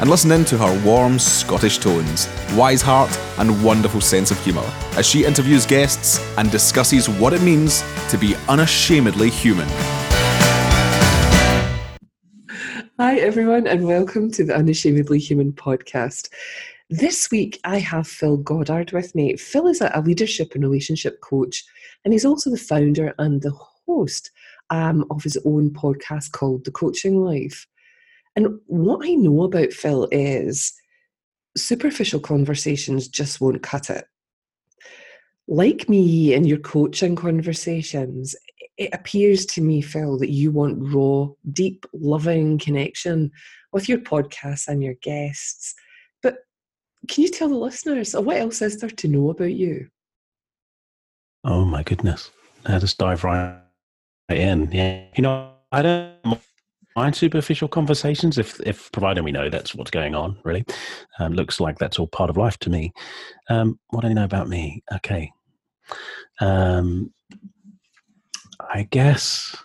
and listen in to her warm Scottish tones, wise heart, and wonderful sense of humour as she interviews guests and discusses what it means to be unashamedly human. Hi, everyone, and welcome to the Unashamedly Human podcast. This week, I have Phil Goddard with me. Phil is a leadership and relationship coach, and he's also the founder and the host um, of his own podcast called The Coaching Life. And what I know about Phil is superficial conversations just won't cut it. Like me in your coaching conversations, it appears to me, Phil, that you want raw, deep, loving connection with your podcasts and your guests. But can you tell the listeners, or what else is there to know about you? Oh my goodness. Just dive right in. Yeah. You know, I don't mind superficial conversations if if providing we know that's what's going on really. Um, looks like that's all part of life to me. Um, what do you know about me? Okay. Um, i guess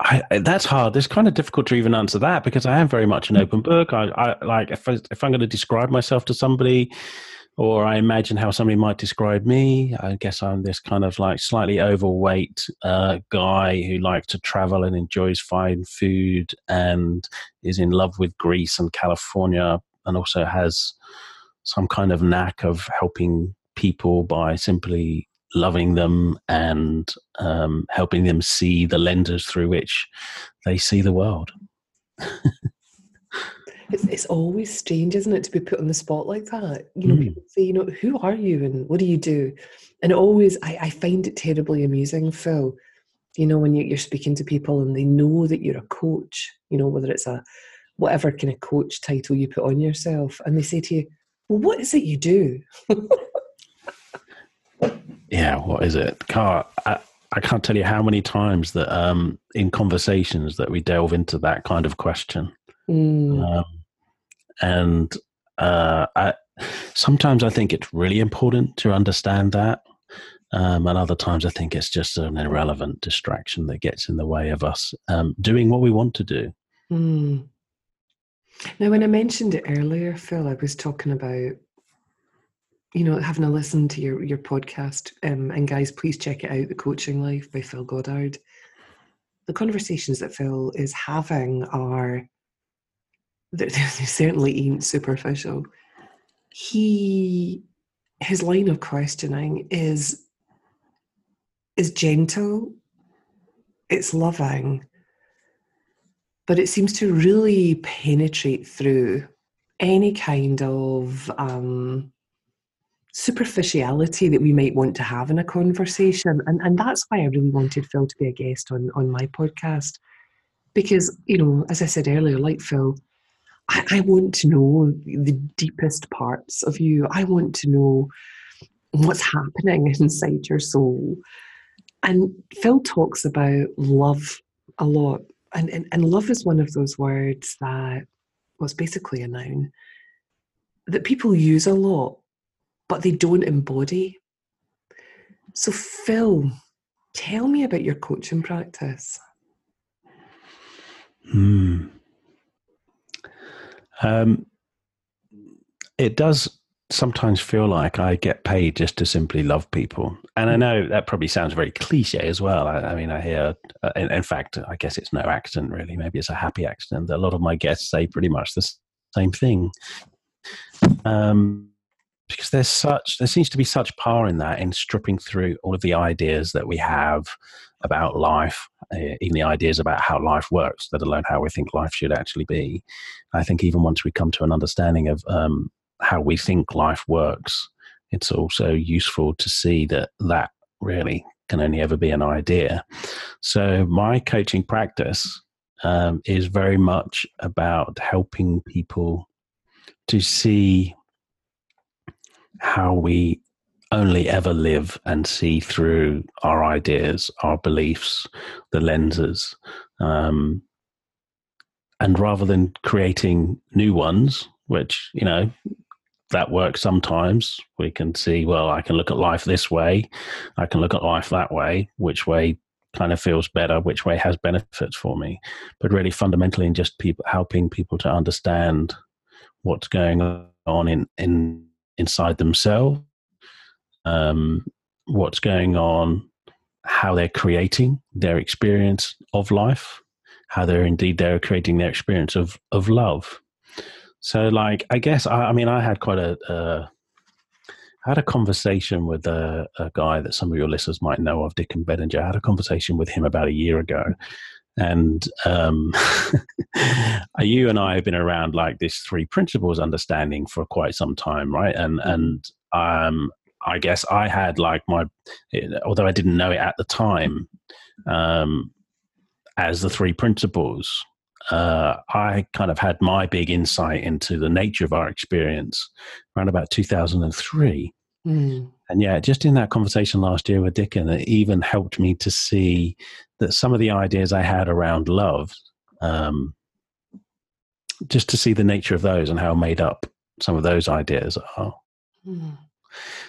I, that's hard. It's kind of difficult to even answer that because I am very much an open book. I, I like if I, if I'm going to describe myself to somebody, or I imagine how somebody might describe me. I guess I'm this kind of like slightly overweight uh, guy who likes to travel and enjoys fine food and is in love with Greece and California and also has some kind of knack of helping people by simply loving them and um, helping them see the lenses through which they see the world. It's, it's always strange, isn't it, to be put on the spot like that? You know, mm. people say, you know, who are you and what do you do? And always, I, I find it terribly amusing, Phil. You know, when you, are speaking to people and they know that you're a coach, you know, whether it's a whatever kind of coach title you put on yourself, and they say to you, well, what is it you do? yeah, what is it? Can't, I, I can't tell you how many times that um, in conversations that we delve into that kind of question. Mm. Um, and uh, I, sometimes I think it's really important to understand that. Um, and other times I think it's just an irrelevant distraction that gets in the way of us um, doing what we want to do. Mm. Now, when I mentioned it earlier, Phil, I was talking about, you know, having a listen to your, your podcast. Um, and guys, please check it out The Coaching Life by Phil Goddard. The conversations that Phil is having are they certainly ain't superficial. He his line of questioning is is gentle, it's loving, but it seems to really penetrate through any kind of um, superficiality that we might want to have in a conversation. And, and that's why I really wanted Phil to be a guest on, on my podcast. Because, you know, as I said earlier, like Phil, I, I want to know the deepest parts of you. I want to know what's happening inside your soul. And Phil talks about love a lot. And, and, and love is one of those words that was basically a noun that people use a lot, but they don't embody. So, Phil, tell me about your coaching practice. Hmm. Um, it does sometimes feel like I get paid just to simply love people. And I hmm. know that probably sounds very cliche as well. I, I mean, I hear, uh, in, in, fact, I guess it's no accident really. Maybe it's a happy accident that a lot of my guests say pretty much the same thing. Um, because there's such, there seems to be such power in that, in stripping through all of the ideas that we have about life, uh, even the ideas about how life works, let alone how we think life should actually be. I think even once we come to an understanding of um, how we think life works, it's also useful to see that that really can only ever be an idea. So my coaching practice um, is very much about helping people to see how we only ever live and see through our ideas, our beliefs, the lenses. Um, and rather than creating new ones, which, you know, that works sometimes, we can see, well, I can look at life this way, I can look at life that way, which way kind of feels better, which way has benefits for me. But really fundamentally in just people helping people to understand what's going on in, in inside themselves um, what's going on, how they're creating their experience of life, how they're indeed they're creating their experience of of love. So, like, I guess I, I mean, I had quite a. Uh, had a conversation with a, a, guy that some of your listeners might know of, Dicken Bettinger. I had a conversation with him about a year ago. And um, you and I have been around like this three principles understanding for quite some time, right? And and um, I guess I had like my, although I didn't know it at the time, um, as the three principles, uh, I kind of had my big insight into the nature of our experience around about 2003. Mm. And yeah, just in that conversation last year with Dicken, it even helped me to see that some of the ideas I had around love, um, just to see the nature of those and how made up some of those ideas are. Mm.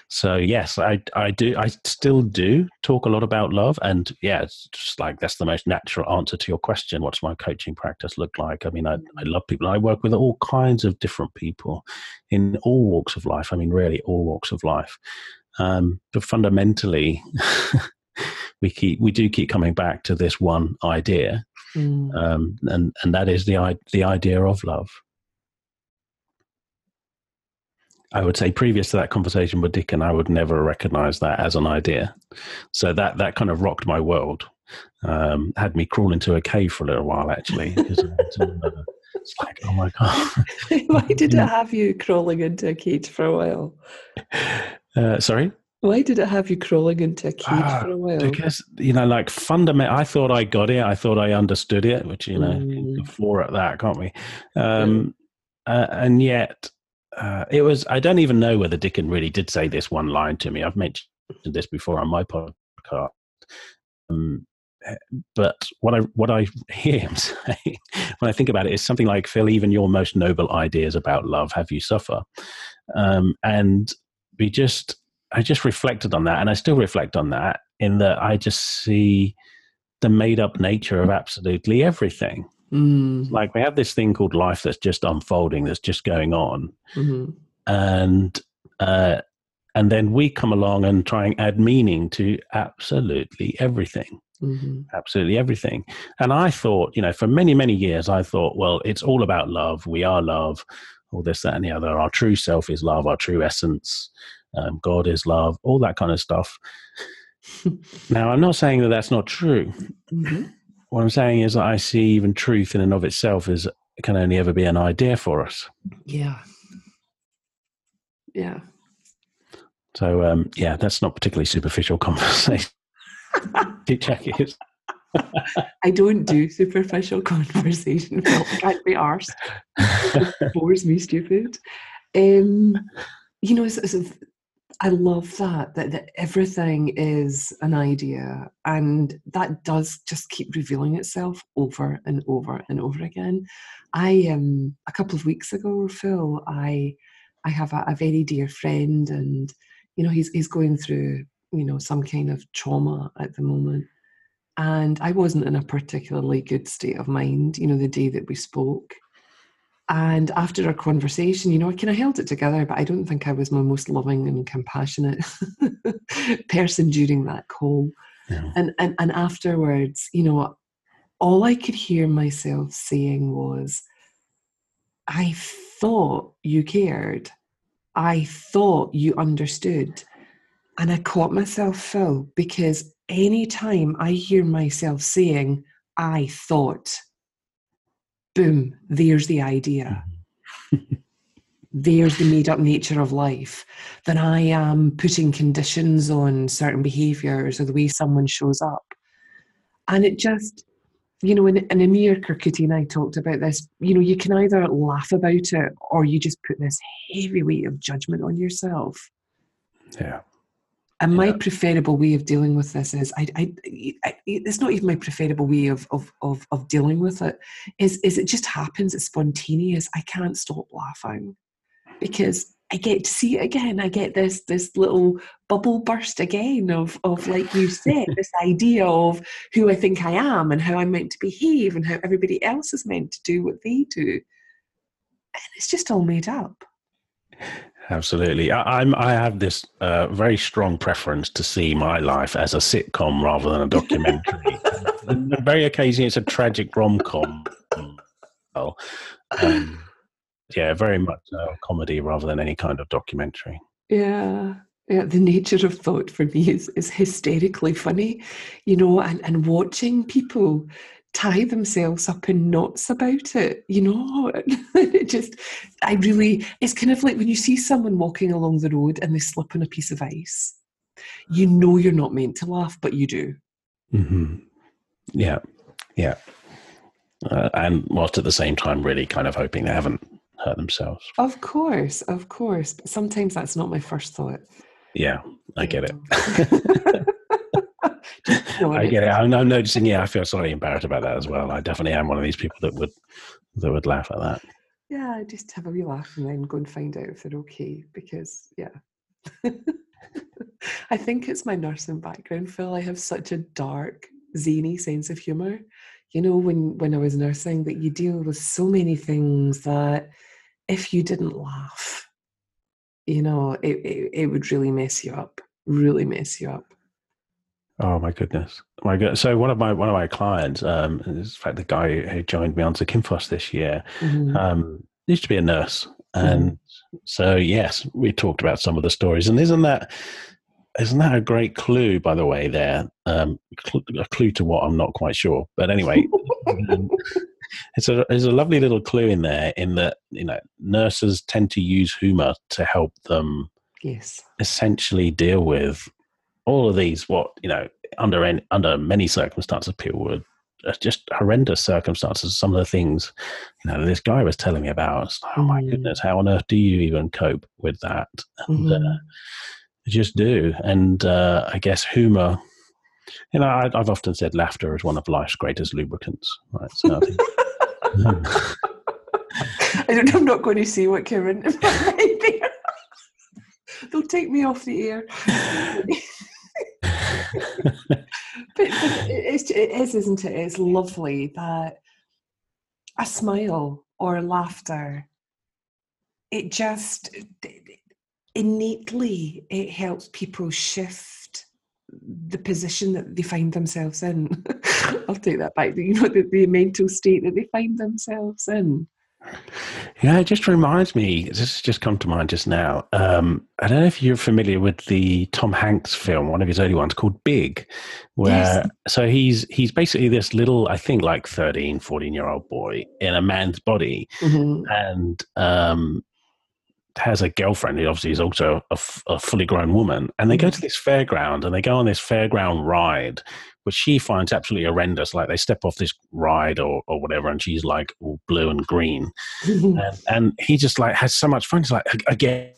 So yes, I I do I still do talk a lot about love, and yeah, it's just like that's the most natural answer to your question. What's my coaching practice look like? I mean, I, I love people. I work with all kinds of different people in all walks of life. I mean, really all walks of life. Um, but fundamentally, we keep we do keep coming back to this one idea, mm. um, and and that is the the idea of love. I would say previous to that conversation with Dicken, I would never recognize that as an idea. So that that kind of rocked my world. Um, had me crawl into a cave for a little while actually. it's like, oh my god! Why did it have you crawling into a cage for a while? Uh, sorry. Why did it have you crawling into a cage uh, for a while? Because you know, like fundamental. I thought I got it. I thought I understood it. Which you know, mm. four at that, can't we? Um, uh, and yet, uh, it was I don't even know whether Dicken really did say this one line to me. I've mentioned this before on my podcast. Um, but what I what I hear him saying when I think about it is something like Phil, even your most noble ideas about love have you suffer, um, and we just I just reflected on that, and I still reflect on that in that I just see the made up nature of absolutely everything. Mm. Like we have this thing called life that's just unfolding, that's just going on, mm-hmm. and uh, and then we come along and try and add meaning to absolutely everything. Mm-hmm. Absolutely everything. And I thought, you know, for many, many years, I thought, well, it's all about love. We are love, all this, that, and the other. Our true self is love, our true essence. Um, God is love, all that kind of stuff. now, I'm not saying that that's not true. Mm-hmm. What I'm saying is that I see even truth in and of itself is can only ever be an idea for us. Yeah. Yeah. So um, yeah, that's not particularly superficial conversation. check it. I don't do superficial conversation. Well, can't be arsed. It bores me stupid. Um, you know, it's, it's, I love that, that that everything is an idea, and that does just keep revealing itself over and over and over again. I um a couple of weeks ago, Phil, I I have a, a very dear friend, and you know he's he's going through you know some kind of trauma at the moment, and I wasn't in a particularly good state of mind. You know, the day that we spoke, and after our conversation, you know, I kind of held it together, but I don't think I was my most loving and compassionate person during that call. Yeah. And, and and afterwards, you know, all I could hear myself saying was, I thought you cared. I thought you understood. And I caught myself, Phil, because anytime I hear myself saying, I thought, boom, there's the idea. There's the made up nature of life. Then I am putting conditions on certain behaviors or the way someone shows up. And it just, you know, and, and Amir Karkouti and I talked about this, you know, you can either laugh about it or you just put this heavy weight of judgment on yourself. Yeah. And my preferable way of dealing with this is I, I, I, it's not even my preferable way of, of, of, of dealing with it. Is is it just happens, it's spontaneous. I can't stop laughing because I get to see it again. I get this this little bubble burst again of of like you said, this idea of who I think I am and how I'm meant to behave and how everybody else is meant to do what they do. And it's just all made up. Absolutely. I, am I have this uh, very strong preference to see my life as a sitcom rather than a documentary. very occasionally, it's a tragic rom com. Well, um, yeah, very much a comedy rather than any kind of documentary. Yeah. Yeah, the nature of thought for me is, is hysterically funny, you know, and, and watching people tie themselves up in knots about it you know? It just i really it's kind of like when you see someone walking along the road and they slip on a piece of ice you know you're not meant to laugh but you do. Mm-hmm. yeah. Yeah. Uh, and whilst at the same time really kind of hoping they haven't hurt themselves. Of course of course. But sometimes that's not my first thought. Yeah i get it I get it. I'm, I'm, noticing. Yeah, I feel slightly embarrassed about that as well. I definitely am one of these people that would that would laugh at that. Yeah, just have a wee laugh and then go and find out if they're okay. Because yeah, I think it's my nursing background, Phil. I have such a dark, zany sense of humour. You know, when when I was nursing, that you deal with so many things that if you didn't laugh, you know, it, it, it would really mess you up. Really mess you up. Oh my goodness, my god! So one of my one of my clients, um, in fact the guy who joined me on to Kimfos this year, mm-hmm. um, used to be a nurse, and mm-hmm. so yes, we talked about some of the stories, and isn't that isn't that a great clue? By the way, there um, cl- a clue to what I'm not quite sure, but anyway, um, it's a it's a lovely little clue in there in that you know nurses tend to use humour to help them yes essentially deal with all of these, what you know, under any, under many circumstances, people would uh, just horrendous circumstances. Some of the things, you know, this guy was telling me about. Like, oh my mm. goodness, how on earth do you even cope with that? And mm. uh, mm-hmm. just do. And uh, I guess humor. You know, I, have often said laughter is one of life's greatest lubricants. Right. So I think, I don't, know, I'm not going to see what Karen. They'll take me off the air. but, it's, it is, isn't it? It's lovely that a smile or laughter, it just innately it helps people shift the position that they find themselves in. I'll take that back. You know, the, the mental state that they find themselves in. Yeah, it just reminds me. This has just come to mind just now. Um, I don't know if you're familiar with the Tom Hanks film, one of his early ones called Big, where yes. so he's he's basically this little, I think, like 13, 14 year old boy in a man's body, mm-hmm. and um, has a girlfriend who obviously is also a, a fully grown woman, and they mm-hmm. go to this fairground and they go on this fairground ride which she finds absolutely horrendous. Like they step off this ride or, or whatever, and she's like all blue and green, and, and, he just like has so much fun. He's like, again,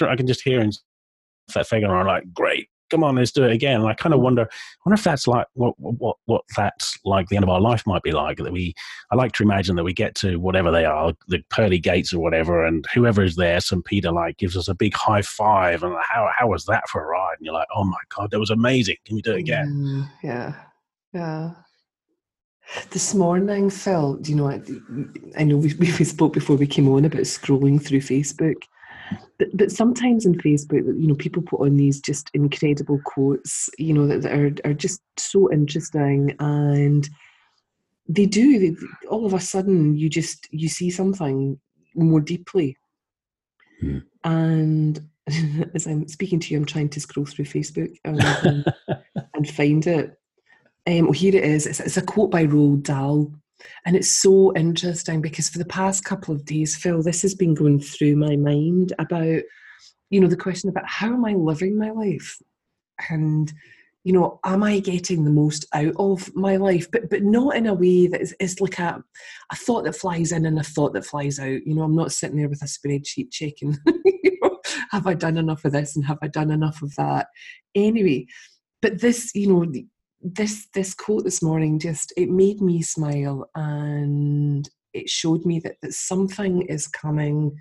I can just hear him that figure on like, great, come on, let's do it again. And I kind of wonder, I wonder if that's like what what what that's like. The end of our life might be like that. We, I like to imagine that we get to whatever they are, the pearly gates or whatever, and whoever is there, St. Peter, like gives us a big high five, and how how was that for a ride? And you're like, oh my god, that was amazing. Can we do it again? Mm, yeah, yeah. This morning, Phil, do you know, I, I know we, we spoke before we came on about scrolling through Facebook but, but sometimes in Facebook, you know, people put on these just incredible quotes, you know, that, that are, are just so interesting and they do they, all of a sudden you just you see something more deeply. Hmm. and as i'm speaking to you i'm trying to scroll through facebook and, and find it. Um, well, here it is. It's, it's a quote by roald dahl and it's so interesting because for the past couple of days, Phil, this has been going through my mind about, you know, the question about how am I living my life? And, you know, am I getting the most out of my life? But but not in a way that is, is like a, a thought that flies in and a thought that flies out. You know, I'm not sitting there with a spreadsheet checking, you know, have I done enough of this and have I done enough of that? Anyway, but this, you know, this this quote this morning just it made me smile and it showed me that, that something is coming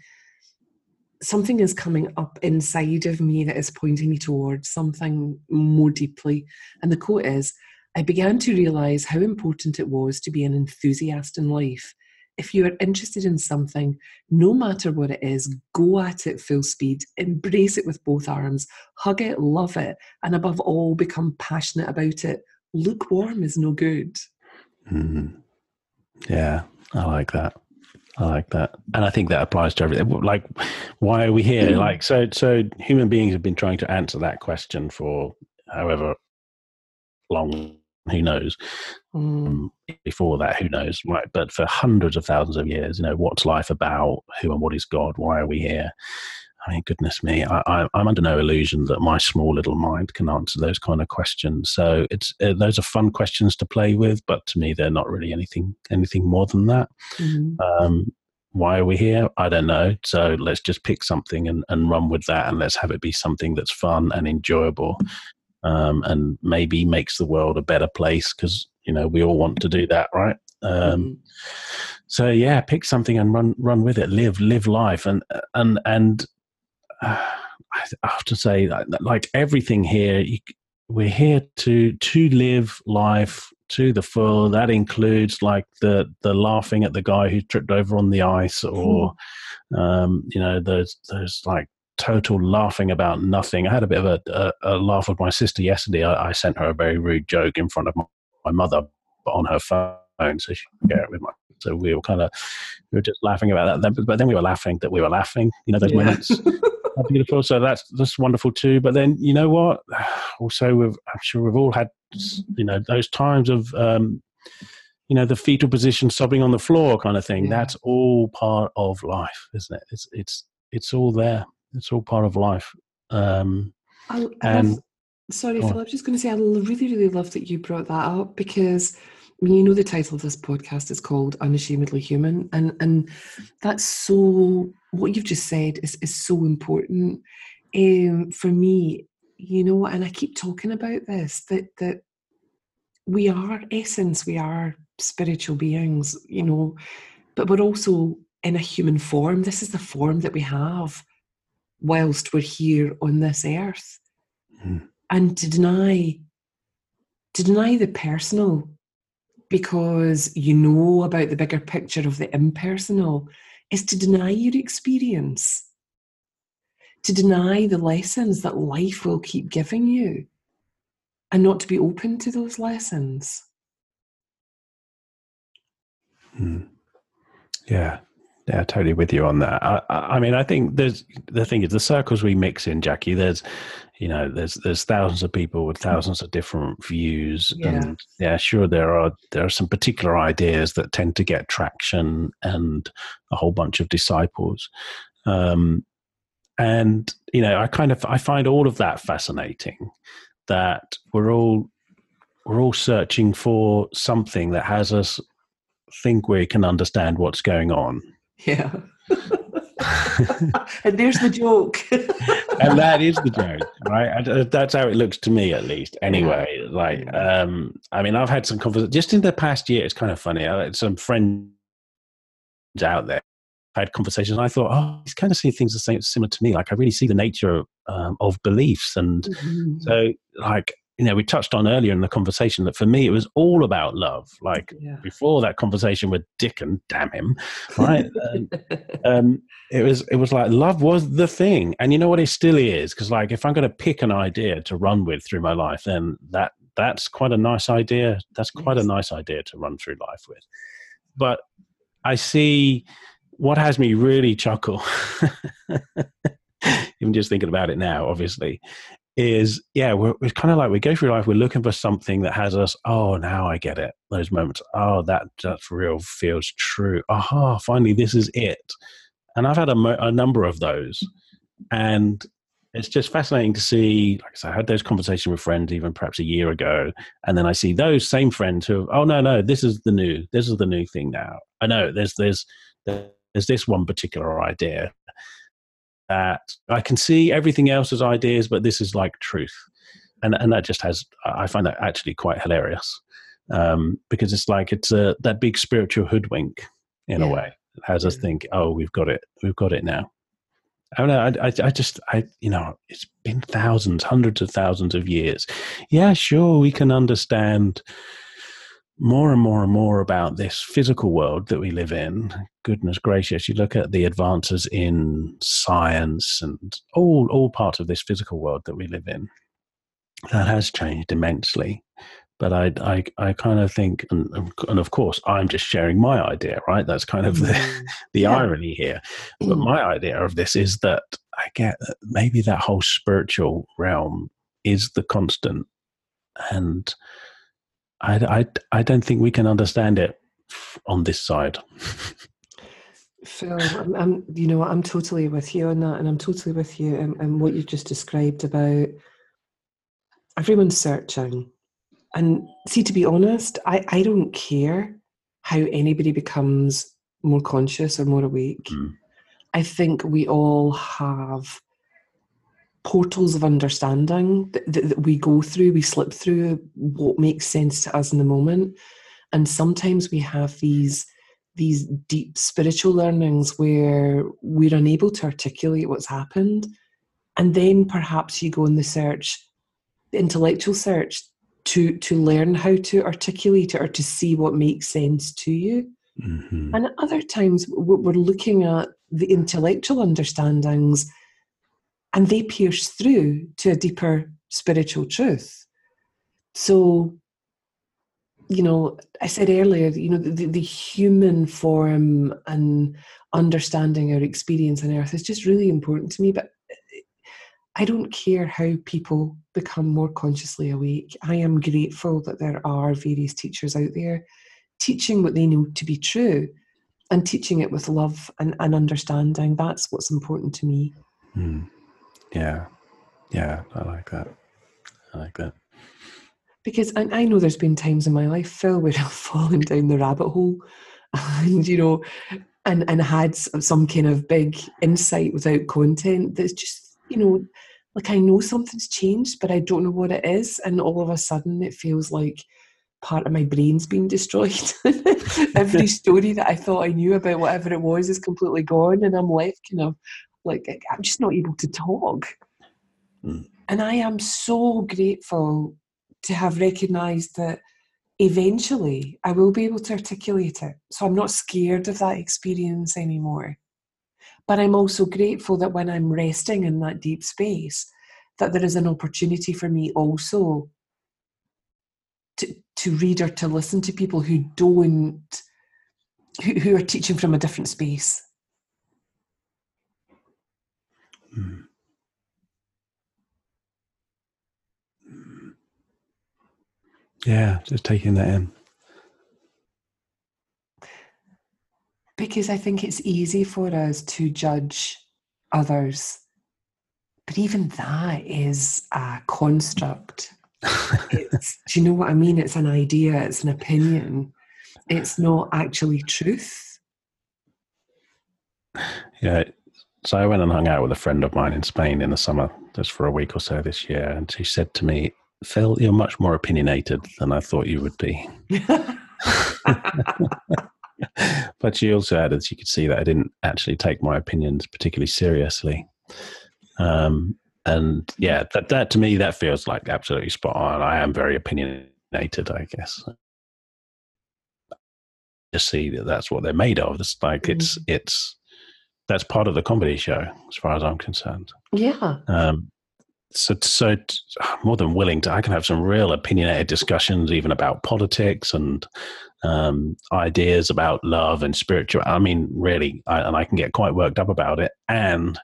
something is coming up inside of me that is pointing me towards something more deeply. And the quote is I began to realize how important it was to be an enthusiast in life. If you are interested in something, no matter what it is, go at it full speed, embrace it with both arms, hug it, love it, and above all, become passionate about it. Lukewarm is no good. Mm. Yeah, I like that. I like that, and I think that applies to everything. Like, why are we here? Mm. Like, so, so human beings have been trying to answer that question for however long. Who knows? Mm. Um, before that, who knows? Right, but for hundreds of thousands of years, you know, what's life about? Who and what is God? Why are we here? I mean, goodness me, I, am under no illusion that my small little mind can answer those kind of questions. So it's uh, those are fun questions to play with, but to me, they're not really anything anything more than that. Mm-hmm. Um, why are we here? I don't know. So let's just pick something and, and run with that, and let's have it be something that's fun and enjoyable, um, and maybe makes the world a better place because you know we all want to do that, right? Um, mm-hmm. So yeah, pick something and run run with it. Live live life, and and and I have to say, like everything here, you, we're here to to live life to the full. That includes like the the laughing at the guy who tripped over on the ice, or mm. um, you know, there's there's like total laughing about nothing. I had a bit of a, a, a laugh with my sister yesterday. I, I, sent her a very rude joke in front of my, my mother on her phone, so she could get it with my. So we were kind of we were just laughing about that, but then we were laughing that we were laughing. You know those yeah. moments. beautiful. So that's that's wonderful too. But then you know what? Also, we've, I'm sure we've all had you know those times of um, you know the fetal position, sobbing on the floor, kind of thing. Yeah. That's all part of life, isn't it? It's it's it's all there. It's all part of life. Um, I, I and love, sorry, Phil. I'm just going to say I really really love that you brought that up because I you know, the title of this podcast is called Unashamedly Human, and and that's so. What you've just said is is so important um, for me. You know, and I keep talking about this that that we are essence, we are spiritual beings. You know, but we're also in a human form. This is the form that we have whilst we're here on this earth, mm. and to deny to deny the personal because you know about the bigger picture of the impersonal is to deny your experience, to deny the lessons that life will keep giving you, and not to be open to those lessons. Hmm. Yeah, yeah, totally with you on that. I, I, mean, I think there's the thing is the circles we mix in, Jacquie. There's, you know, there's there's thousands of people with thousands of different views, yeah. and yeah, sure, there are there are some particular ideas that tend to get traction and a whole bunch of disciples. Um, and you know, I kind of I find all of that fascinating. That we're all we're all searching for something that has us think we can understand what's going on yeah. and there's the joke. and that is the joke, right? Uh, that's how it looks to me, at least. Anyway, yeah. like, um, I mean, I've had some conversations just in the past year. It's kind of funny. I had some friends out there. I had conversations. I thought, oh, he's kind of seeing things the same, similar to me. Like, I really see the nature um, of beliefs, and mm-hmm. so, like, you know, we touched on earlier in the conversation that for me it was all about love. Like yeah. before that conversation with Dicken damn him, right? um, um, it was it was like love was the thing, and you know what? It still is because like if I'm going to pick an idea to run with through my life, then that that's quite a nice idea. That's quite yes. a nice idea to run through life with. But I see what has me really chuckle. even just thinking about it now, obviously, is yeah we're, we're kind of like we go through life we're looking for something that has us oh now i get it those moments oh that that's real feels true aha finally this is it and i've had a, a number of those and it's just fascinating to see. Like I said, I had those conversations with friends even perhaps a year ago, and then I see those same friends who, oh no, no, this is the new, this is the new thing now. I know there's there's there's this one particular idea that I can see everything else as ideas, but this is like truth, and and that just has I find that actually quite hilarious um, because it's like it's a that big spiritual hoodwink in yeah. a way. It has us think, oh, we've got it, we've got it now. I don't know. I, I, I, just, I, you know, it's been thousands, hundreds of thousands of years. Yeah, sure, we can understand more and more and more about this physical world that we live in. Goodness gracious, you look at the advances in science and all, all parts of this physical world that we live in. That has changed immensely. But I, I, I kind of think, and, and of course, I'm just sharing my idea, right? That's kind of the, mm. the yeah. irony here. But mm. my idea of this is that I get that maybe that whole spiritual realm is the constant. And I, I, I don't think we can understand it on this side. Phil, I'm, I'm, you know, I'm totally with you on that, and I'm totally with you and what you've just described about everyone's searching, and see, to be honest, I, I don't care how anybody becomes more conscious or more awake. Mm. I think we all have portals of understanding that, that, that, we go through, we slip through what makes sense to us in the moment. And sometimes we have these these deep spiritual learnings where we're unable to articulate what's happened. And then perhaps you go in the search, the intellectual search to to learn how to articulate it or to see what makes sense to you mm-hmm. and at other times we're looking at the intellectual understandings and they pierce through to a deeper spiritual truth so you know i said earlier you know the, the human form and understanding our experience on earth is just really important to me but I don't care how people become more consciously awake. I am grateful that there are various teachers out there teaching what they know to be true and teaching it with love and, and understanding. That's what's important to me. Mm. Yeah. Yeah, I like that. I like that. Because I, I know there's been times in my life, Phil, where I've fallen down the rabbit hole and, you know, and, and had some kind of big insight without content that's just you know, like I know something's changed, but I don't know what it is. And all of a sudden it feels like part of my brain's being destroyed. Every story that I thought I knew about whatever it was is completely gone. And I'm left kind of like, I'm just not able to talk. Mm. And I am so grateful to have recognized that eventually I will be able to articulate it. So I'm not scared of that experience anymore. But I'm also grateful that when I'm resting in that deep space, that there is an opportunity for me also to, to read or to listen to people who don't, who, who are teaching from a different space. Mm. Yeah, just taking that in. because I think it's easy for us to judge others. But even that is a construct. do you know what I mean? It's an idea, it's an opinion. It's not actually truth. Yeah. So I went and hung out with a friend of mine in Spain in the summer, just for a week or so this year. And she said to me, Phil, you're much more opinionated than I thought you would be. but she also added she could see that I didn't actually take my opinions particularly seriously. Um, and yeah, that that to me that feels like absolutely spot on. I am very opinionated, I guess. Just see that that's what they're made of. It's like it's mm. it's that's part of the comedy show, as far as I'm concerned. Yeah. Um, so so more than willing to i can have some real opinionated discussions even about politics and um, ideas about love and spiritual i mean really I, and i can get quite worked up about it and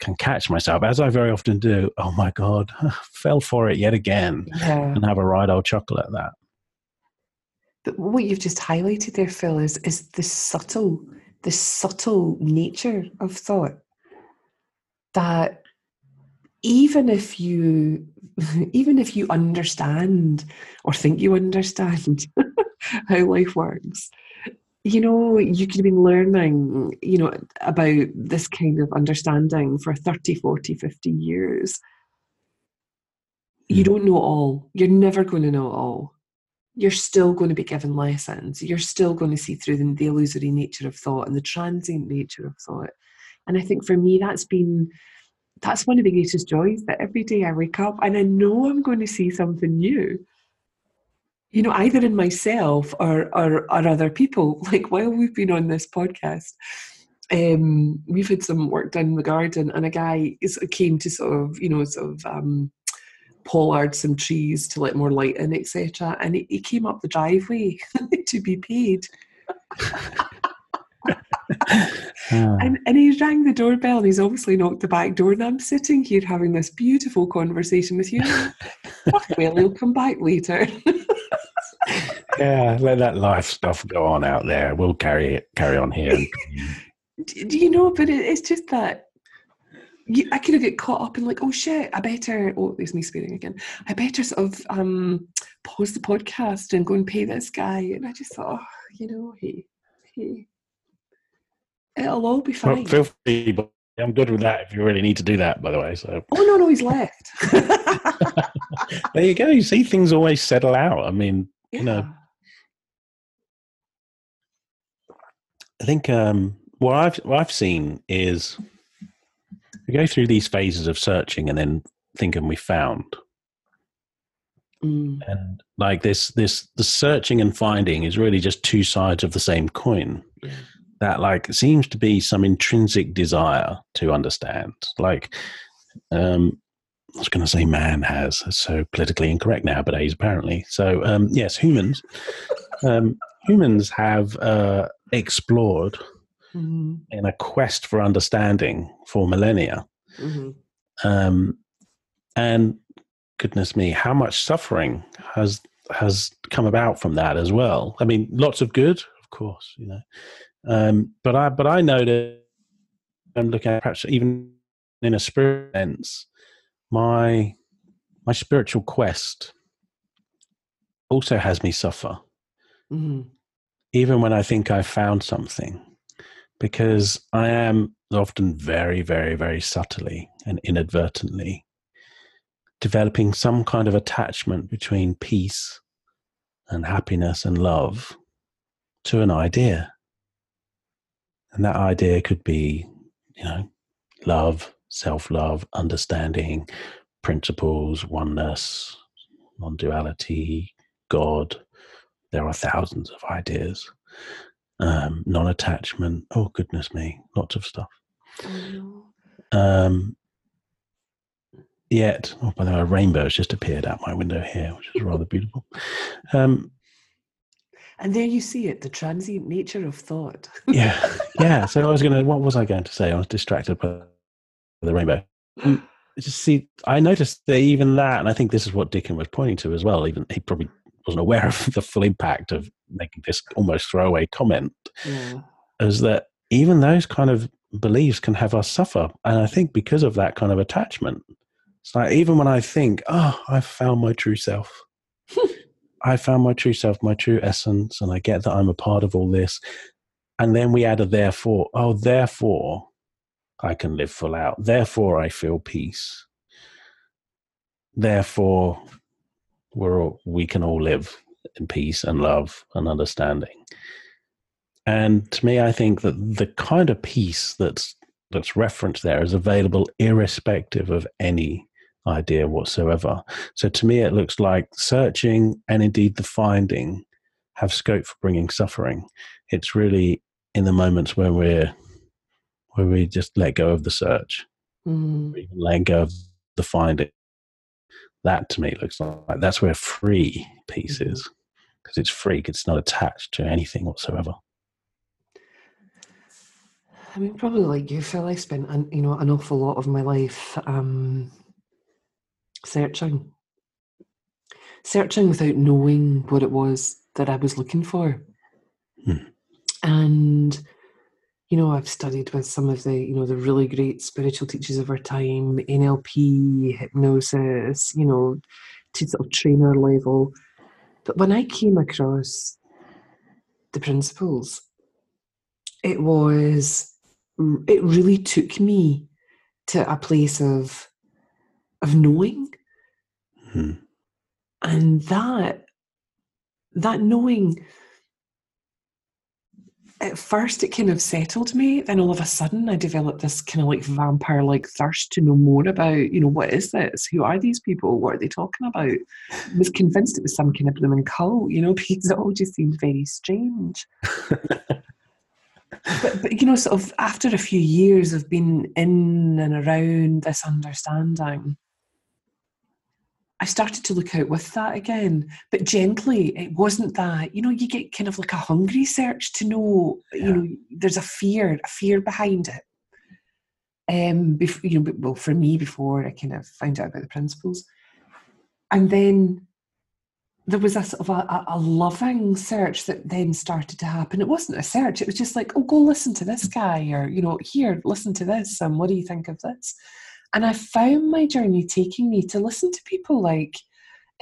can catch myself as i very often do oh my god fell for it yet again yeah. and have a right old chuckle at that but what you've just highlighted there phil is is the subtle the subtle nature of thought that even if you even if you understand or think you understand how life works you know you could have been learning you know about this kind of understanding for 30 40 50 years. You hmm. don't know all. You're never going to know all you're still going to be given lessons you're still going to see through the, the illusory nature of thought and the transient nature of thought and i think for me that's been that's one of the greatest joys that every day I wake up and I know I'm going to see something new. You know, either in myself or or, or other people. Like while we've been on this podcast, um, we've had some work done in the garden, and a guy is, came to sort of, you know, sort of um, pollard some trees to let more light in, etc. And he, he came up the driveway to be paid. Ah. and, and he rang the doorbell and he's obviously knocked the back door and I'm sitting here having this beautiful conversation with you. well, he'll come back later. yeah, let that life stuff go on out there. We'll carry it, carry on here. Do you know? But it, it's just that you, I could have get caught up in like, oh shit, I better. Oh, there's me speaking again. I better sort of um, pause the podcast and go and pay this guy. And I just thought, oh, you know, hey, hey, It'll all be fine. Well, feel free, but I'm good with that if you really need to do that, by the way. So. Oh no, no, he's left. there you go. You see, things always settle out. I mean, yeah. you know. I think um, what I've what I've seen is we go through these phases of searching and then thinking we found. Mm. And like this, this the searching and finding is really just two sides of the same coin. Yeah that like seems to be some intrinsic desire to understand. Like, um, I was going to say man has. so politically incorrect nowadays, apparently. So um, yes, humans, um, humans have uh, explored mm-hmm. in a quest for understanding for millennia, mm-hmm. um, and goodness me, how much suffering has has come about from that as well. I mean, lots of good, of course, you know, um, but I but I know that I'm looking at perhaps even in a spirit sense, my my spiritual quest also has me suffer. Mm-hmm. Even when I think I've found something, because I am often very, very, very subtly and inadvertently developing some kind of attachment between peace and happiness and love to an idea. And that idea could be, you know, love, self love, understanding, principles, oneness, non duality, God. There are thousands of ideas. Um, non attachment. Oh, goodness me, lots of stuff. Um, yet, oh, by the way, a rainbow has just appeared out my window here, which is rather beautiful. Um, and there you see it, the transient nature of thought. yeah, yeah. So I was going to, what was I going to say? I was distracted by the rainbow. Mm, just see, I noticed that even that, and I think this is what Dicken was pointing to as well. Even he probably wasn't aware of the full impact of making this almost throwaway comment. Yeah. Is that even those kind of beliefs can have us suffer, and I think because of that kind of attachment, it's like even when I think, "Oh, I've found my true self," I found my true self, my true essence, and I get that I'm a part of all this. And then we add a therefore. Oh, therefore, I can live full out. Therefore, I feel peace. Therefore, we're we can all live in peace and love and understanding. And to me, I think that the kind of peace that's that's referenced there is available irrespective of any idea whatsoever. So to me, it looks like searching and indeed the finding have scope for bringing suffering. It's really in the moments where we're where we just let go of the search, mm. or even let go of the finding. That to me looks like that's where free peace mm. is, because it's free. It's not attached to anything whatsoever. I mean, probably like you, Phil. I spent an, you know an awful lot of my life um, searching. Searching without knowing what it was that I was looking for. Hmm. And you know, I've studied with some of the, you know, the really great spiritual teachers of our time, NLP, hypnosis, you know, to sort of trainer level. But when I came across the principles, it was, it really took me to a place of, of knowing. Hmm. And that, that knowing at first it kind of settled me. Then all of a sudden I developed this kind of like vampire like thirst to know more about, you know, what is this? Who are these people? What are they talking about? I was convinced it was some kind of blooming cult, you know, because it all just seemed very strange. but, but, you know, sort of after a few years of being in and around this understanding, I started to look out with that again, but gently. It wasn't that, you know, you get kind of like a hungry search to know, yeah. you know, there's a fear, a fear behind it. Um, before, you know, well, for me, before I kind of found out about the principles. And then there was a sort of a, a, loving search that then started to happen. It wasn't a search, it was just like, oh, go listen to this guy, or, you know, here, listen to this, and what do you think of this? And I found my journey taking me to listen to people like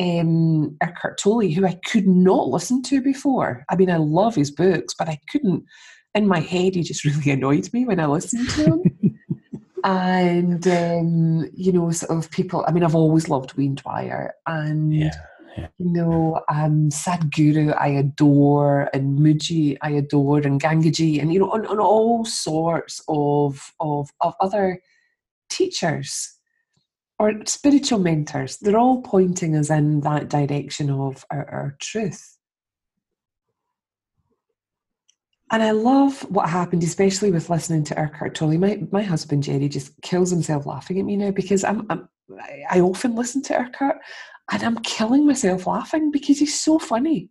um, Eckhart Tolle, who I could not listen to before. I mean, I love his books, but I couldn't. In my head, he just really annoyed me when I listened to him. and um, you know, sort of people. I mean, I've always loved Wayne Dyer, and yeah, yeah. you know, um, Sadhguru I adore, and Mooji I adore, and Gangaji, and you know, on, on all sorts of of of other teachers or spiritual mentors, they're all pointing us in that direction of our, our truth. And I love what happened, especially with listening to Eckhart Tolle. My, my husband Jerry just kills himself laughing at me now because I'm, I'm I often listen to Eckhart and I'm killing myself laughing because he's so funny.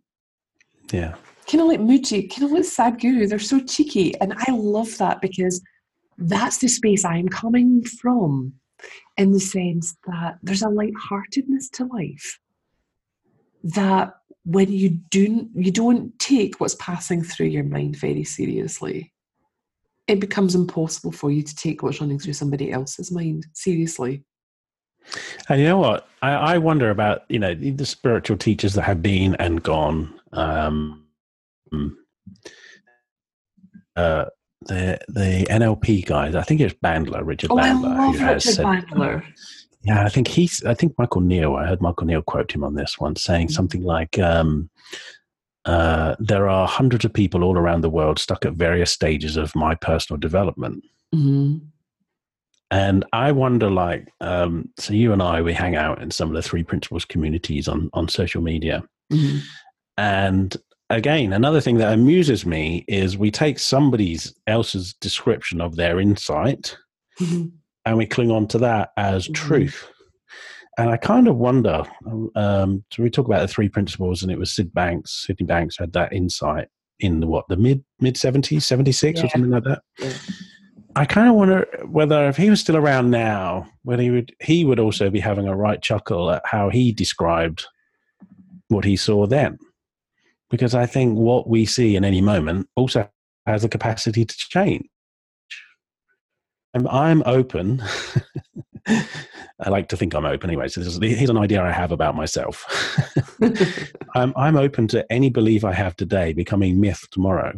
Yeah. Kind of like Mooji, kind of like Sadhguru. They're so cheeky. And I love that because that's the space I'm coming from in the sense that there's a lightheartedness to life. That when you do you don't take what's passing through your mind very seriously it becomes impossible for you to take what's running through somebody else's mind seriously. And you know what? I, I wonder about you know the spiritual teachers that have been and gone um, uh, the the NLP guys. I think it's Bandler, Richard oh, Bandler. I love Richard said, Bandler. Yeah, I think he's. I think Michael Neill. I heard Michael Neill quote him on this one, saying mm-hmm. something like, um, uh, "There are hundreds of people all around the world stuck at various stages of my personal development." Mm-hmm. And I wonder, like, um, so you and I, we hang out in some of the three principles communities on on social media, mm-hmm. and again, another thing that amuses me is we take somebody else's description of their insight mm-hmm. and we cling on to that as mm-hmm. truth. And I kind of wonder. Um, so we talk about the three principles, and it was Syd Banks. Sydney Banks had that insight in the what the mid mid seventies, seventy six or something like that. Yeah. I kind of wonder whether if he was still around now, whether he would he would also be having a right chuckle at how he described what he saw then because I think what we see in any moment also has the capacity to change. I'm, I'm open. I like to think I'm open anyway. So is, here's an idea I have about myself. I'm, I'm open to any belief I have today becoming myth tomorrow,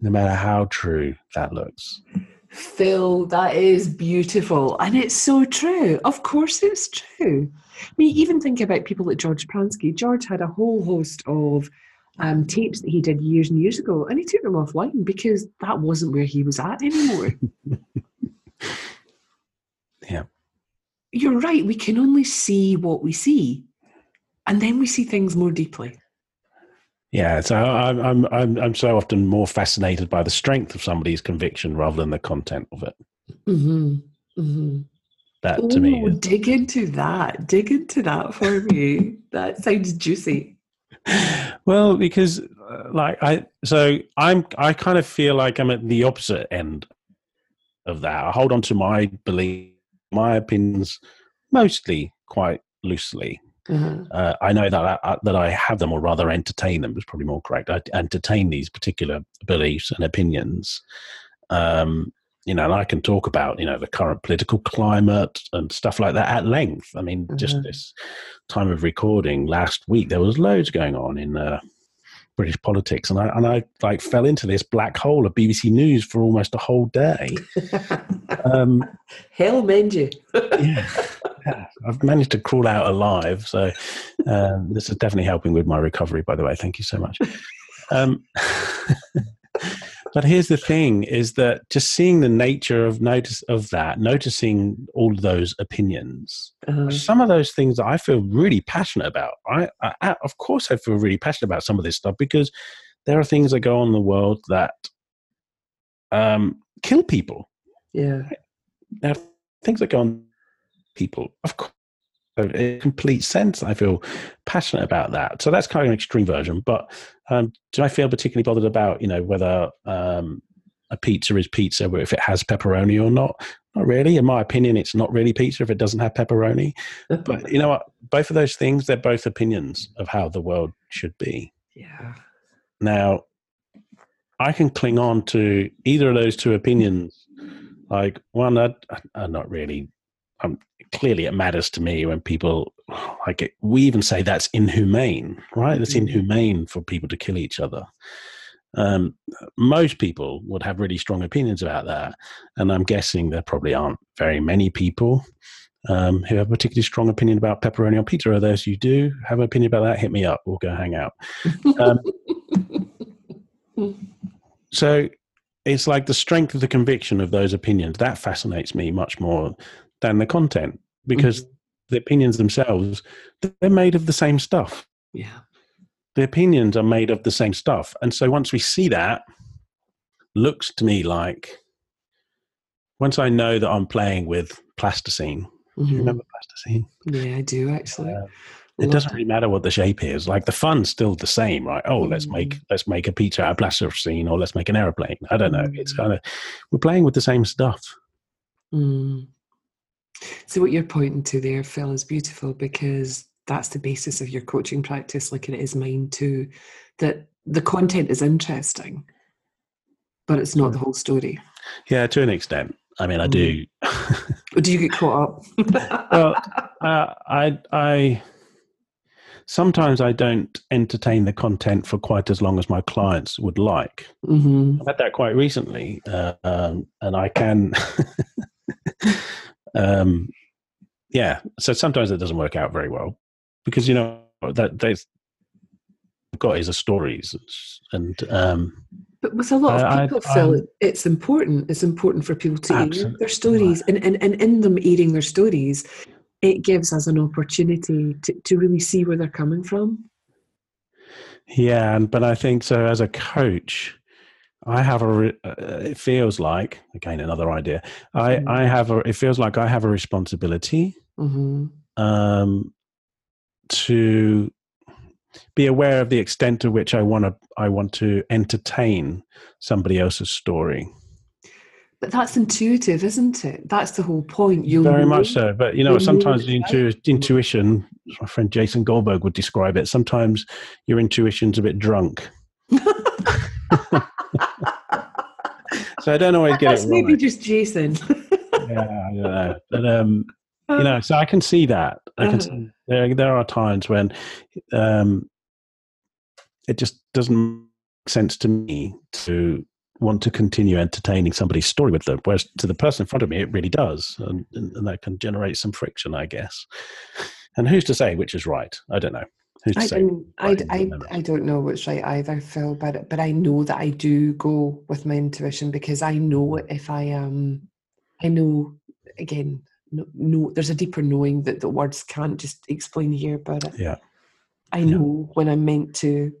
no matter how true that looks. Phil, that is beautiful. And it's so true. Of course, it's true. I mean, even think about people like George Pransky. George had a whole host of um, tapes that he did years and years ago, and he took them offline because that wasn't where he was at anymore. yeah. You're right. We can only see what we see, and then we see things more deeply. Yeah, so I'm I'm I'm I'm so often more fascinated by the strength of somebody's conviction rather than the content of it. Mm-hmm. Mm-hmm. That to me, is... dig into that. Dig into that for me. that sounds juicy well, because uh, like I, so I'm, I kind of feel like I'm at the opposite end of that. I hold on to my belief, my opinions, mostly quite loosely. Mm-hmm. Uh, I know that I, that I have them, or rather, entertain them is probably more correct. I entertain these particular beliefs and opinions, Um, you know, and I can talk about you know the current political climate and stuff like that at length. I mean, mm-hmm. just this time of recording last week, there was loads going on in uh, British politics, and I and I like fell into this black hole of BBC News for almost a whole day. um, Hell mend you. yeah, yeah, I've managed to crawl out alive, so um, this is definitely helping with my recovery. By the way, thank you so much. Um, but here's the thing: is that just seeing the nature of notice of that, noticing all those opinions, uh-huh. some of those things that I feel really passionate about. I, I, of course, I feel really passionate about some of this stuff because there are things that go on in the world that um, kill people. Yeah, there are things that go on people. Of course, in complete sense. I feel passionate about that. So that's kind of an extreme version. But um, do I feel particularly bothered about, you know, whether um, a pizza is pizza, if it has pepperoni or not? Not really. In my opinion, it's not really pizza if it doesn't have pepperoni. but you know what? Both of those things, they're both opinions of how the world should be. Yeah. Now, I can cling on to either of those two opinions. Like one, I, I'm not really um, clearly it matters to me when people like it, we even say that's inhumane right? It's mm-hmm. inhumane for people to kill each other. Um, most people would have really strong opinions about that and i'm guessing there probably aren't very many people um, who have a particularly strong opinion about pepperoni on pizza. Are those you do have an opinion about that? Hit me up. We'll go hang out. Um, so it's like the strength of the conviction of those opinions that fascinates me much more than the content because mm-hmm. the opinions themselves they're made of the same stuff yeah the opinions are made of the same stuff and so once we see that looks to me like once i know that i'm playing with plasticine mm-hmm. you remember plasticine yeah i do actually uh, it doesn't really matter what the shape is like the fun's still the same right oh mm-hmm. let's make let's make a pizza out of plasticine or let's make an aeroplane i don't know it's mm-hmm. kind of we're playing with the same stuff mm. So, what you're pointing to there, Phil, is beautiful because that's the basis of your coaching practice, like it is mine too. That the content is interesting, but it's not the whole story. Yeah, to an extent. I mean, I do. Mm. do you get caught up? well, uh, I, I sometimes I don't entertain the content for quite as long as my clients would like. Mm-hmm. I've had that quite recently, uh, um, and I can. Um, yeah, so sometimes it doesn't work out very well because you know that they've got is a stories and. Um, but with a lot of people, I, Phil, it's important. It's important for people to hear their stories, and, and and in them hearing their stories, it gives us an opportunity to, to really see where they're coming from. Yeah, but I think so. As a coach, I have a. Uh, it feels like again another idea. I mm-hmm. I have a. It feels like I have a responsibility mm-hmm. um, to be aware of the extent to which I want to. I want to entertain somebody else's story. But that's intuitive, isn't it? That's the whole point. you very much so. But you know, sometimes intu- intuition. My friend Jason Goldberg would describe it. Sometimes your intuition's a bit drunk. so I don't always get That's it. Maybe just Jason. yeah, I don't know. But um, you know, so I can see that. I can see, uh-huh. there. There are times when um, it just doesn't make sense to me to want to continue entertaining somebody's story with them, whereas to the person in front of me, it really does, and, and that can generate some friction, I guess. And who's to say which is right? I don't know. I, don't, I, I, I don't know what's right either, Phil, but but I know that I do go with my intuition because I know mm. if I am, um, I know again, no, no, there's a deeper knowing that the words can't just explain here, but yeah, I know yeah. when I'm meant to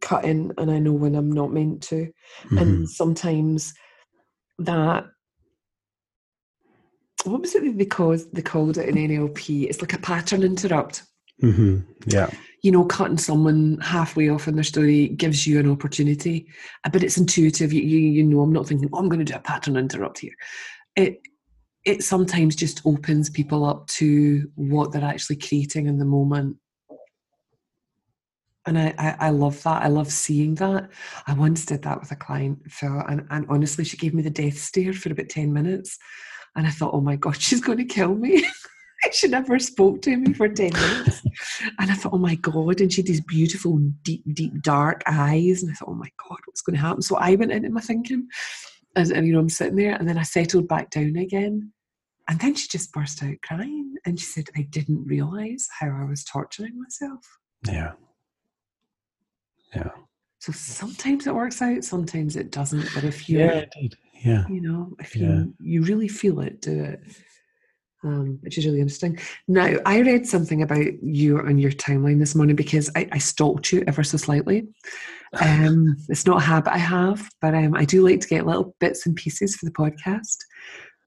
cut in, and I know when I'm not meant to, mm-hmm. and sometimes that what was it they called they called it in NLP? It's like a pattern interrupt. Mm-hmm. Yeah. You know, cutting someone halfway off in their story gives you an opportunity, uh, but it's intuitive. You, you, you know, I'm not thinking, oh, I'm going to do a pattern interrupt here. It, it sometimes just opens people up to what they're actually creating in the moment. And I, I, I love that. I love seeing that. I once did that with a client, Phil, and, and honestly, she gave me the death stare for about 10 minutes. And I thought, oh my God, she's going to kill me. she never spoke to me for 10 minutes. and I thought, oh my God. And she had these beautiful, deep, deep, dark eyes. And I thought, oh my God, what's going to happen? So I went into my thinking, as, and you know, I'm sitting there, and then I settled back down again. And then she just burst out crying. And she said, I didn't realize how I was torturing myself. Yeah. Yeah. So sometimes it works out, sometimes it doesn't. But if you, Yeah. Yeah. you know, if Yeah. you you really feel it, do it. Um, which is really interesting. Now, I read something about you on your timeline this morning because I, I stalked you ever so slightly. Um, it's not a habit I have, but um, I do like to get little bits and pieces for the podcast.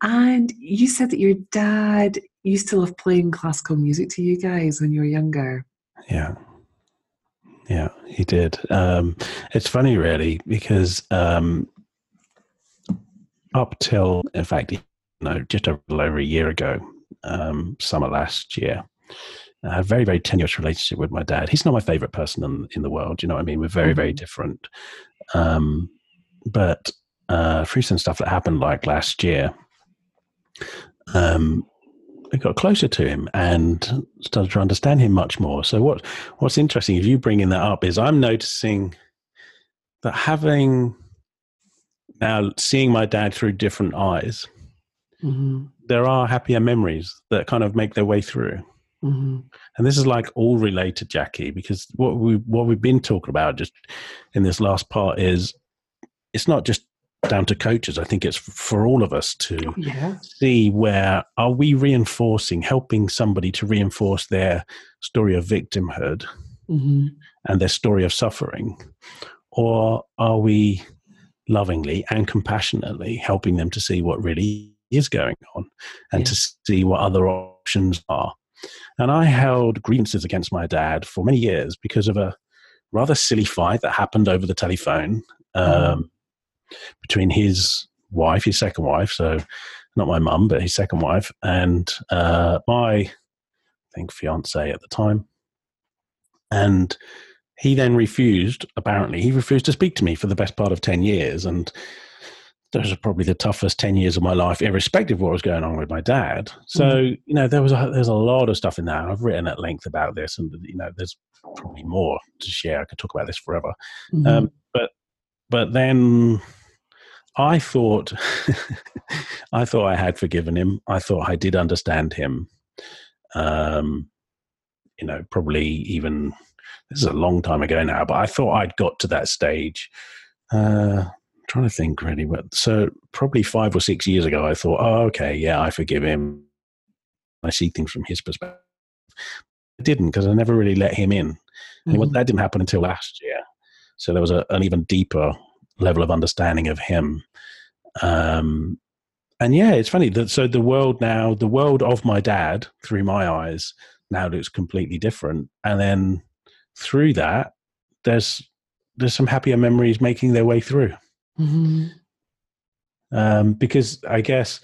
And you said that your dad used to love playing classical music to you guys when you were younger. Yeah. Yeah, he did. Um, it's funny, really, because um, up till, in fact, know, just a little over a year ago, um, summer last year, I had a very, very tenuous relationship with my dad. He's not my favorite person in, in the world. You know what I mean? We're very, very Mhm. different. Um, but uh, through some stuff that happened like last year, um, I got closer to him and started to understand him much more. So what what's interesting if you bringing that up is I'm noticing that having now seeing my dad through different eyes, Mm-hmm. there are happier memories that kind of make their way through. Mm-hmm. And this is like all related, Jacquie, because what we what we've been talking about just in this last part is it's not just down to coaches. I think it's for all of us to Yeah. see where are we reinforcing, helping somebody to reinforce their story of victimhood Mm-hmm. and their story of suffering, or are we lovingly and compassionately helping them to see what really is going on and Yeah. to see what other options are? And I held grievances against my dad for many years because of a rather silly fight that happened over the telephone um, between his wife, his second wife, so not my mum, but his second wife, and uh, my, I think, fiance at the time. And he then refused, apparently, he refused to speak to me for the best part of 10 years. And those are probably the toughest 10 years of my life, irrespective of what was going on with my dad. So, you know, there was a, there's a lot of stuff in there. I've written at length about this, and, you know, there's probably more to share. I could talk about this forever. Mm-hmm. Um, but but then I thought I thought I had forgiven him. I thought I did understand him. Um, you know, probably even this is a long time ago now, but I thought I'd got to that stage. Uh, trying to think really, but so probably five or six years ago, I thought, oh, okay, yeah, I forgive him. I see things from his perspective. I didn't because I never really let him in. And Mhm. that didn't happen until last year. So there was a, an even deeper level of understanding of him. Um, and yeah, it's funny that so the world now, the world of my dad through my eyes now looks completely different. And then through that, there's there's some happier memories making their way through. Mhm. Um, because I guess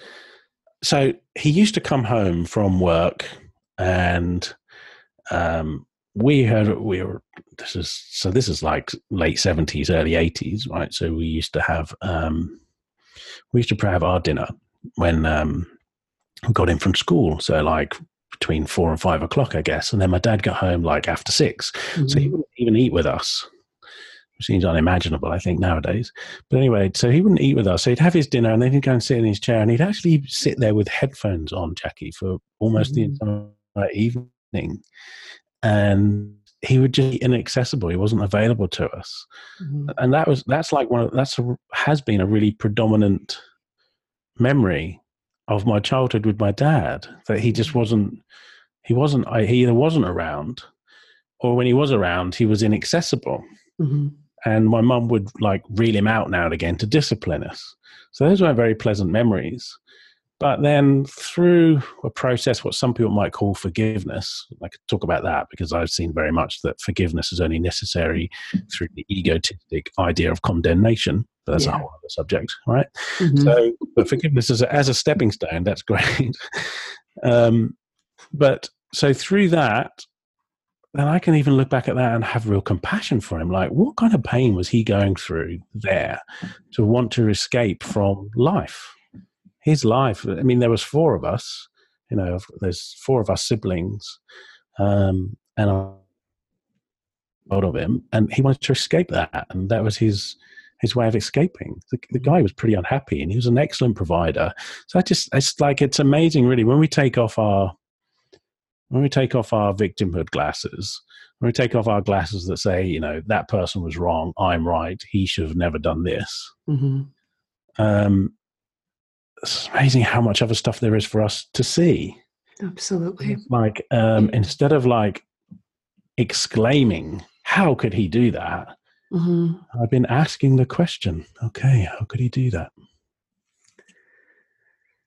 so he used to come home from work and um, we had we were this is so this is like late 70s early 80s right? So we used to have um, we used to have our dinner when um, we got in from school. So like between four and five o'clock i guess. And then my dad got home like after six. So he Mhm. wouldn't even eat with us seems unimaginable i think nowadays. But anyway so he wouldn't eat with us. So he'd have his dinner and then he'd go and sit in his chair and he'd actually sit there with headphones on jacquie for almost the Mhm. entire evening. And he would just be inaccessible. He wasn't available to us. Mhm. and that was that's like one of that's a, has been a really predominant memory of my childhood with my dad that he just wasn't he wasn't he either wasn't around or when he was around he was inaccessible. Mhm. And my mum would like reel him out now and again to discipline us so those weren't very pleasant memories but then through a process what some people might call forgiveness i could talk about that because i've seen very much that forgiveness is only necessary through the egotistic idea of condemnation but that's Yeah. a whole other subject right Mhm. so, but forgiveness as a, as a stepping stone, that's great. um, but so through that, and I can even look back at that and have real compassion for him. Like, what kind of pain was he going through there to want to escape from life? His life. I mean, there was four of us. You know, there's four of us siblings, um, and I of him, and he wanted to escape that, and that was his his way of escaping. The, the, guy was pretty unhappy, and he was an excellent provider. So I just, it's like it's amazing, really, when we take off our when we take off our victimhood glasses, when we take off our glasses that say, you know, that person was wrong, I'm right, he should have never done this. Mm-hmm. Um, it's amazing how much other stuff there is for us to see. Absolutely. Like um, instead of like exclaiming, "How could he do that?" Mm-hmm. I've been asking the question. Okay, how could he do that?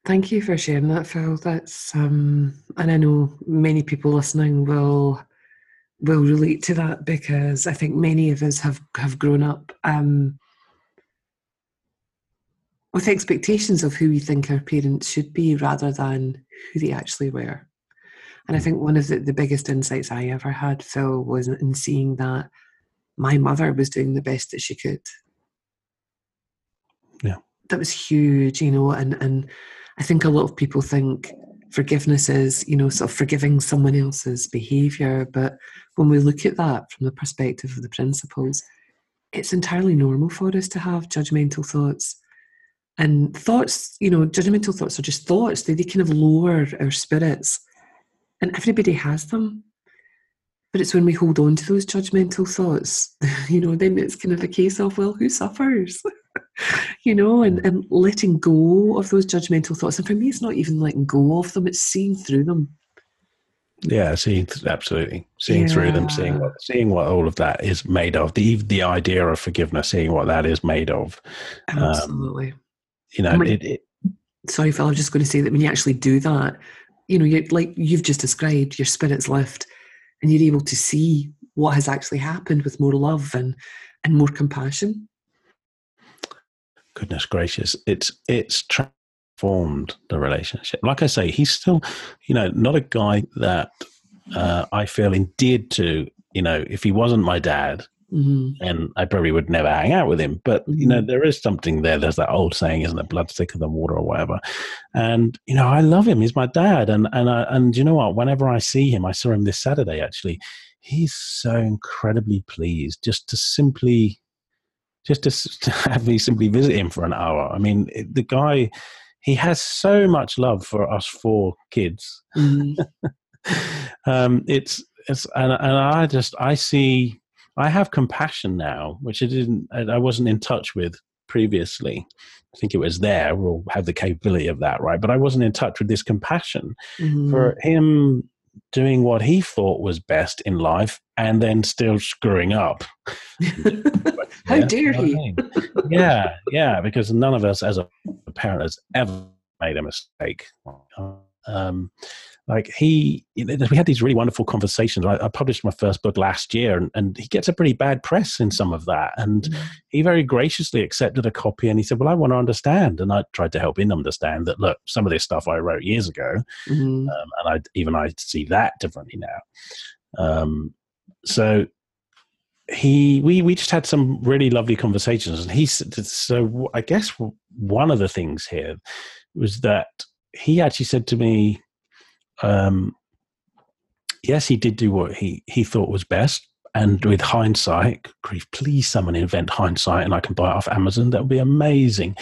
Thank you for sharing that, Phil. That's um, and I know many people listening will will relate to that because I think many of us have have grown up um, with expectations of who we think our parents should be rather than who they actually were. And I think one of the, the biggest insights I ever had, Phil, was in seeing that my mother was doing the best that she could. Yeah. That was huge, you know, and and I think a lot of people think forgiveness is, you know, sort of forgiving someone else's behavior. But when we look at that from the perspective of the principles, it's entirely normal for us to have judgmental thoughts. And thoughts, you know, judgmental thoughts are just thoughts. They, they kind of lower our spirits. And everybody has them. But it's when we hold on to those judgmental thoughts, you know, then it's kind of a case of, well, who suffers? you know, and, and letting go of those judgmental thoughts. And for me, it's not even letting go of them, it's seeing through them. Yeah, seeing absolutely seeing yeah. through them, seeing what seeing what all of that is made of. The the idea of forgiveness, seeing what that is made of. Um, absolutely. Um, you know, it, it, sorry, Phil. I'm just going to say that when you actually do that, you know, you're like you've just described, your spirits lift, and you're able to see what has actually happened with more love and and more compassion goodness gracious, it's it's transformed the relationship. Like I say, he's still, you know, not a guy that uh, I feel endeared to. You know, if he wasn't my dad, Mm-hmm. and I probably would never hang out with him. But you know, mm-hmm. there is something there. There's that old saying, isn't it? Blood thicker than water, or whatever. And you know, I love him. He's my dad, and and I, and you know what? Whenever I see him, I saw him this Saturday actually. He's so incredibly pleased just to simply just to, to have me simply visit him for an hour. I mean, the guy, he has so much love for us four kids. Mm. um, it's, it's, and, and I just, I see, I have compassion now, which I didn't, I wasn't in touch with previously. I think it was there, We'll have the capability of that, right? But I wasn't in touch with this compassion mm-hmm. for him doing what he thought was best in life and then still screwing up. How yeah, dare he? I mean? yeah, yeah, because none of us as a parent has ever made a mistake. Um, like he, we had these really wonderful conversations. I, I, published my first book last year, and, and he gets a pretty bad press in some of that. And mm-hmm. he very graciously accepted a copy, and he said, "Well, I want to understand." And I tried to help him understand that. Look, some of this stuff I wrote years ago, mm-hmm. um, and I even I see that differently now. Um, so he we we just had some really lovely conversations and he so i guess one of the things here was that he actually said to me um yes he did do what he he thought was best and with hindsight grief, please someone invent hindsight and i can buy it off amazon that would be amazing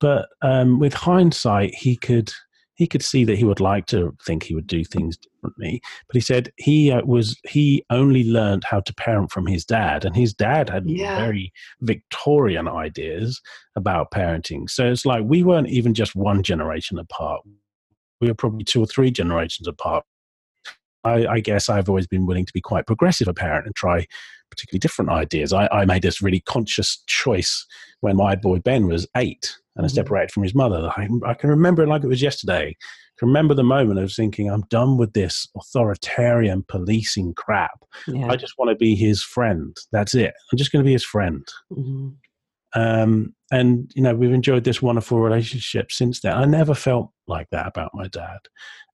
but um with hindsight he could he could see that he would like to think he would do things differently. But he said he uh, was he only learned how to parent from his dad, and his dad had yeah. very Victorian ideas about parenting. So it's like we weren't even just one generation apart; we were probably two or three generations apart. I, I guess I've always been willing to be quite progressive a parent and try particularly different ideas. I, I made this really conscious choice when my boy Ben was eight and I mm-hmm. separated from his mother. I, I, can remember it like it was yesterday. I can remember the moment of thinking, I'm done with this authoritarian policing crap. Yeah. I just want to be his friend. That's it. I'm just going to be his friend. Mm-hmm. Um, and you know we've enjoyed this wonderful relationship since then. I never felt like that about my dad,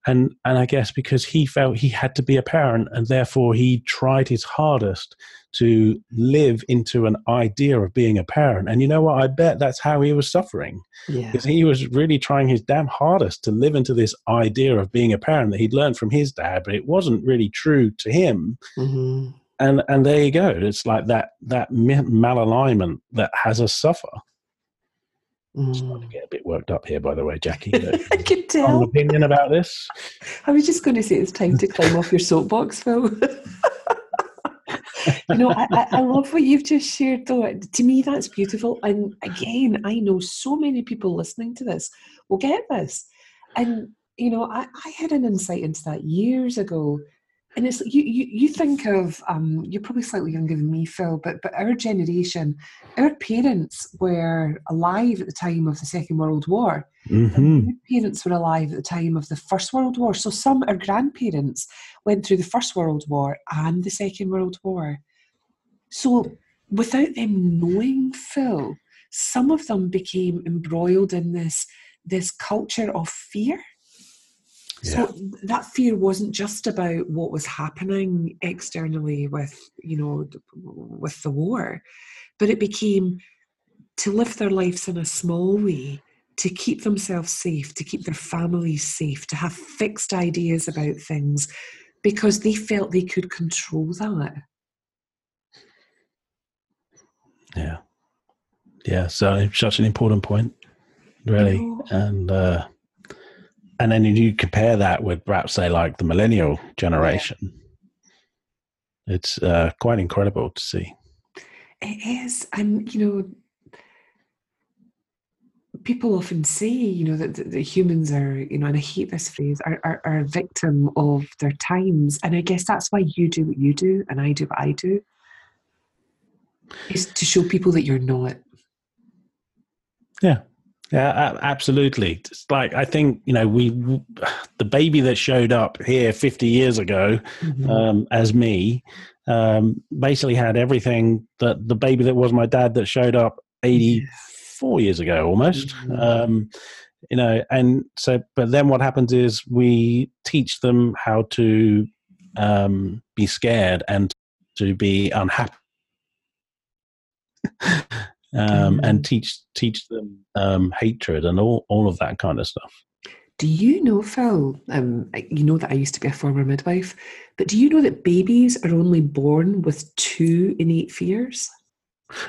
and and I guess because he felt he had to be a parent, and therefore he tried his hardest to live into an idea of being a parent. And you know what? I bet that's how he was suffering. Yeah. Because he was really trying his damn hardest to live into this idea of being a parent that he'd learned from his dad, but it wasn't really true to him. Mm-hmm. And and there you go. It's like that that malalignment that has us suffer. I'm starting to Mm. get a bit worked up here, by the way, Jacquie. I can tell. opinion about this? I was just going to say it's time to climb off your soapbox, Phil. you know, I, I, I love what you've just shared, though. To me, that's beautiful. And again, I know so many people listening to this will get this. And, you know, I, I had an insight into that years ago. And it's you, you, you think of, um, you're probably slightly younger than me, Phil, but, but our generation, our parents were alive at the time of the Second World War. hmm My parents were alive at the time of the First World War. So some our grandparents went through the First World War and the Second World War. So without them knowing Phil, some of them became embroiled in this this culture of fear. So that fear wasn't just about what was happening externally with, you know, with the war, but it became to live their lives in a small way, to keep themselves safe, to keep their families safe, to have fixed ideas about things, because they felt they could control that. Yeah. Yeah. So such an important point, really. know. And uh and then you compare that with perhaps say like the millennial generation. It's uh quite incredible to see. It is, and you know, people often say, you know, that, that, that humans are, you know, and I hate this phrase, are, are, are a victim of their times. And I guess that's why you do what you do and I do what I do, is to show people that you're not. Yeah. Yeah, absolutely. It's like I think you know we, the baby that showed up here 50 years ago Mhm. um, as me, um, basically had everything that the baby that was my dad that showed up 84 years ago almost. Mhm. Um, you know, and so, but then what happens is we teach them how to um, be scared and to be unhappy. um, and teach teach them um, hatred and all, all of that kind of stuff. Do you know, Phil? Um, you know that I used to be a former midwife, but do you know that babies are only born with two innate fears?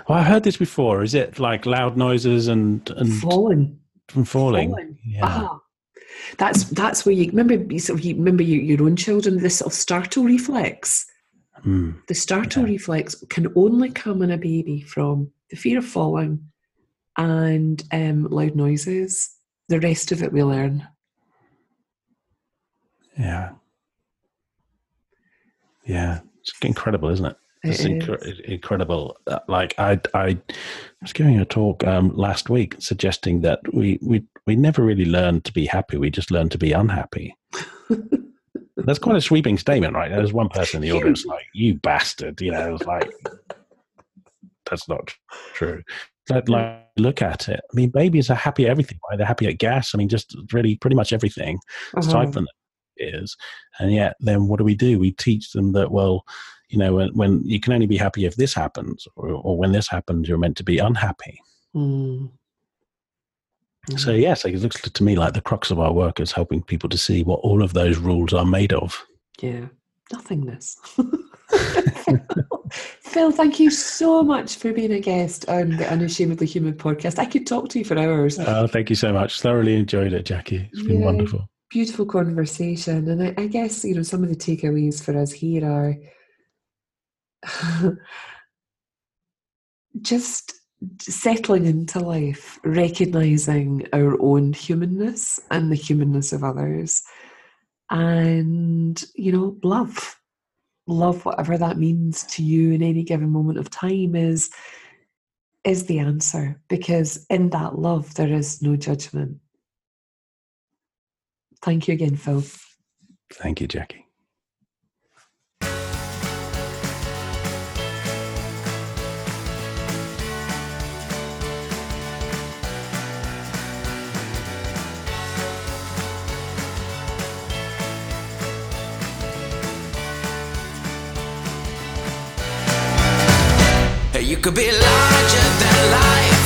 Well, I heard this before. Is it like loud noises and and Falling. from falling? Falling. Yeah. Ah, that's that's where you remember. You sort of you remember your, your own children. This sort of startle reflex. Hmm. The startle Yeah. reflex can only come in a baby from the fear of falling and um, loud noises. The rest of it we learn. Yeah. Yeah. It's incredible, isn't it? It's It incredible. Uh, Like I, I was giving a talk um, last week suggesting that we, we, we never really learn to be happy. We just learn to be unhappy. That's quite a sweeping statement, right? There's one person in the audience like, "You bastard," you know. It's like that's not true. But like, look at it. I mean, babies are happy at everything, right? They're happy at gas. I mean, just really pretty much everything. Uh-huh. Aside from that is, and yet then what do we do? We teach them that well, you know, when, when you can only be happy if this happens, or, or when this happens, you're meant to be unhappy. Mm. So yes, it looks to me like the crux of our work is helping people to see what all of those rules are made of. Yeah, nothingness. Phil, thank you so much for being a guest on the Unashamedly Human podcast. I could talk to you for hours. Oh, thank you so much. Thoroughly enjoyed it, Jacquie. It's been Yeah. wonderful. Beautiful conversation. And I, I guess, you know, some of the takeaways for us here are just settling into life, recognizing our own humanness and the humanness of others. And, you know, love. Love, whatever that means to you in any given moment of time, is is the answer because in that love there is no judgment. Thank you again, Phil. Thank you, Jacquie. You could be larger than life,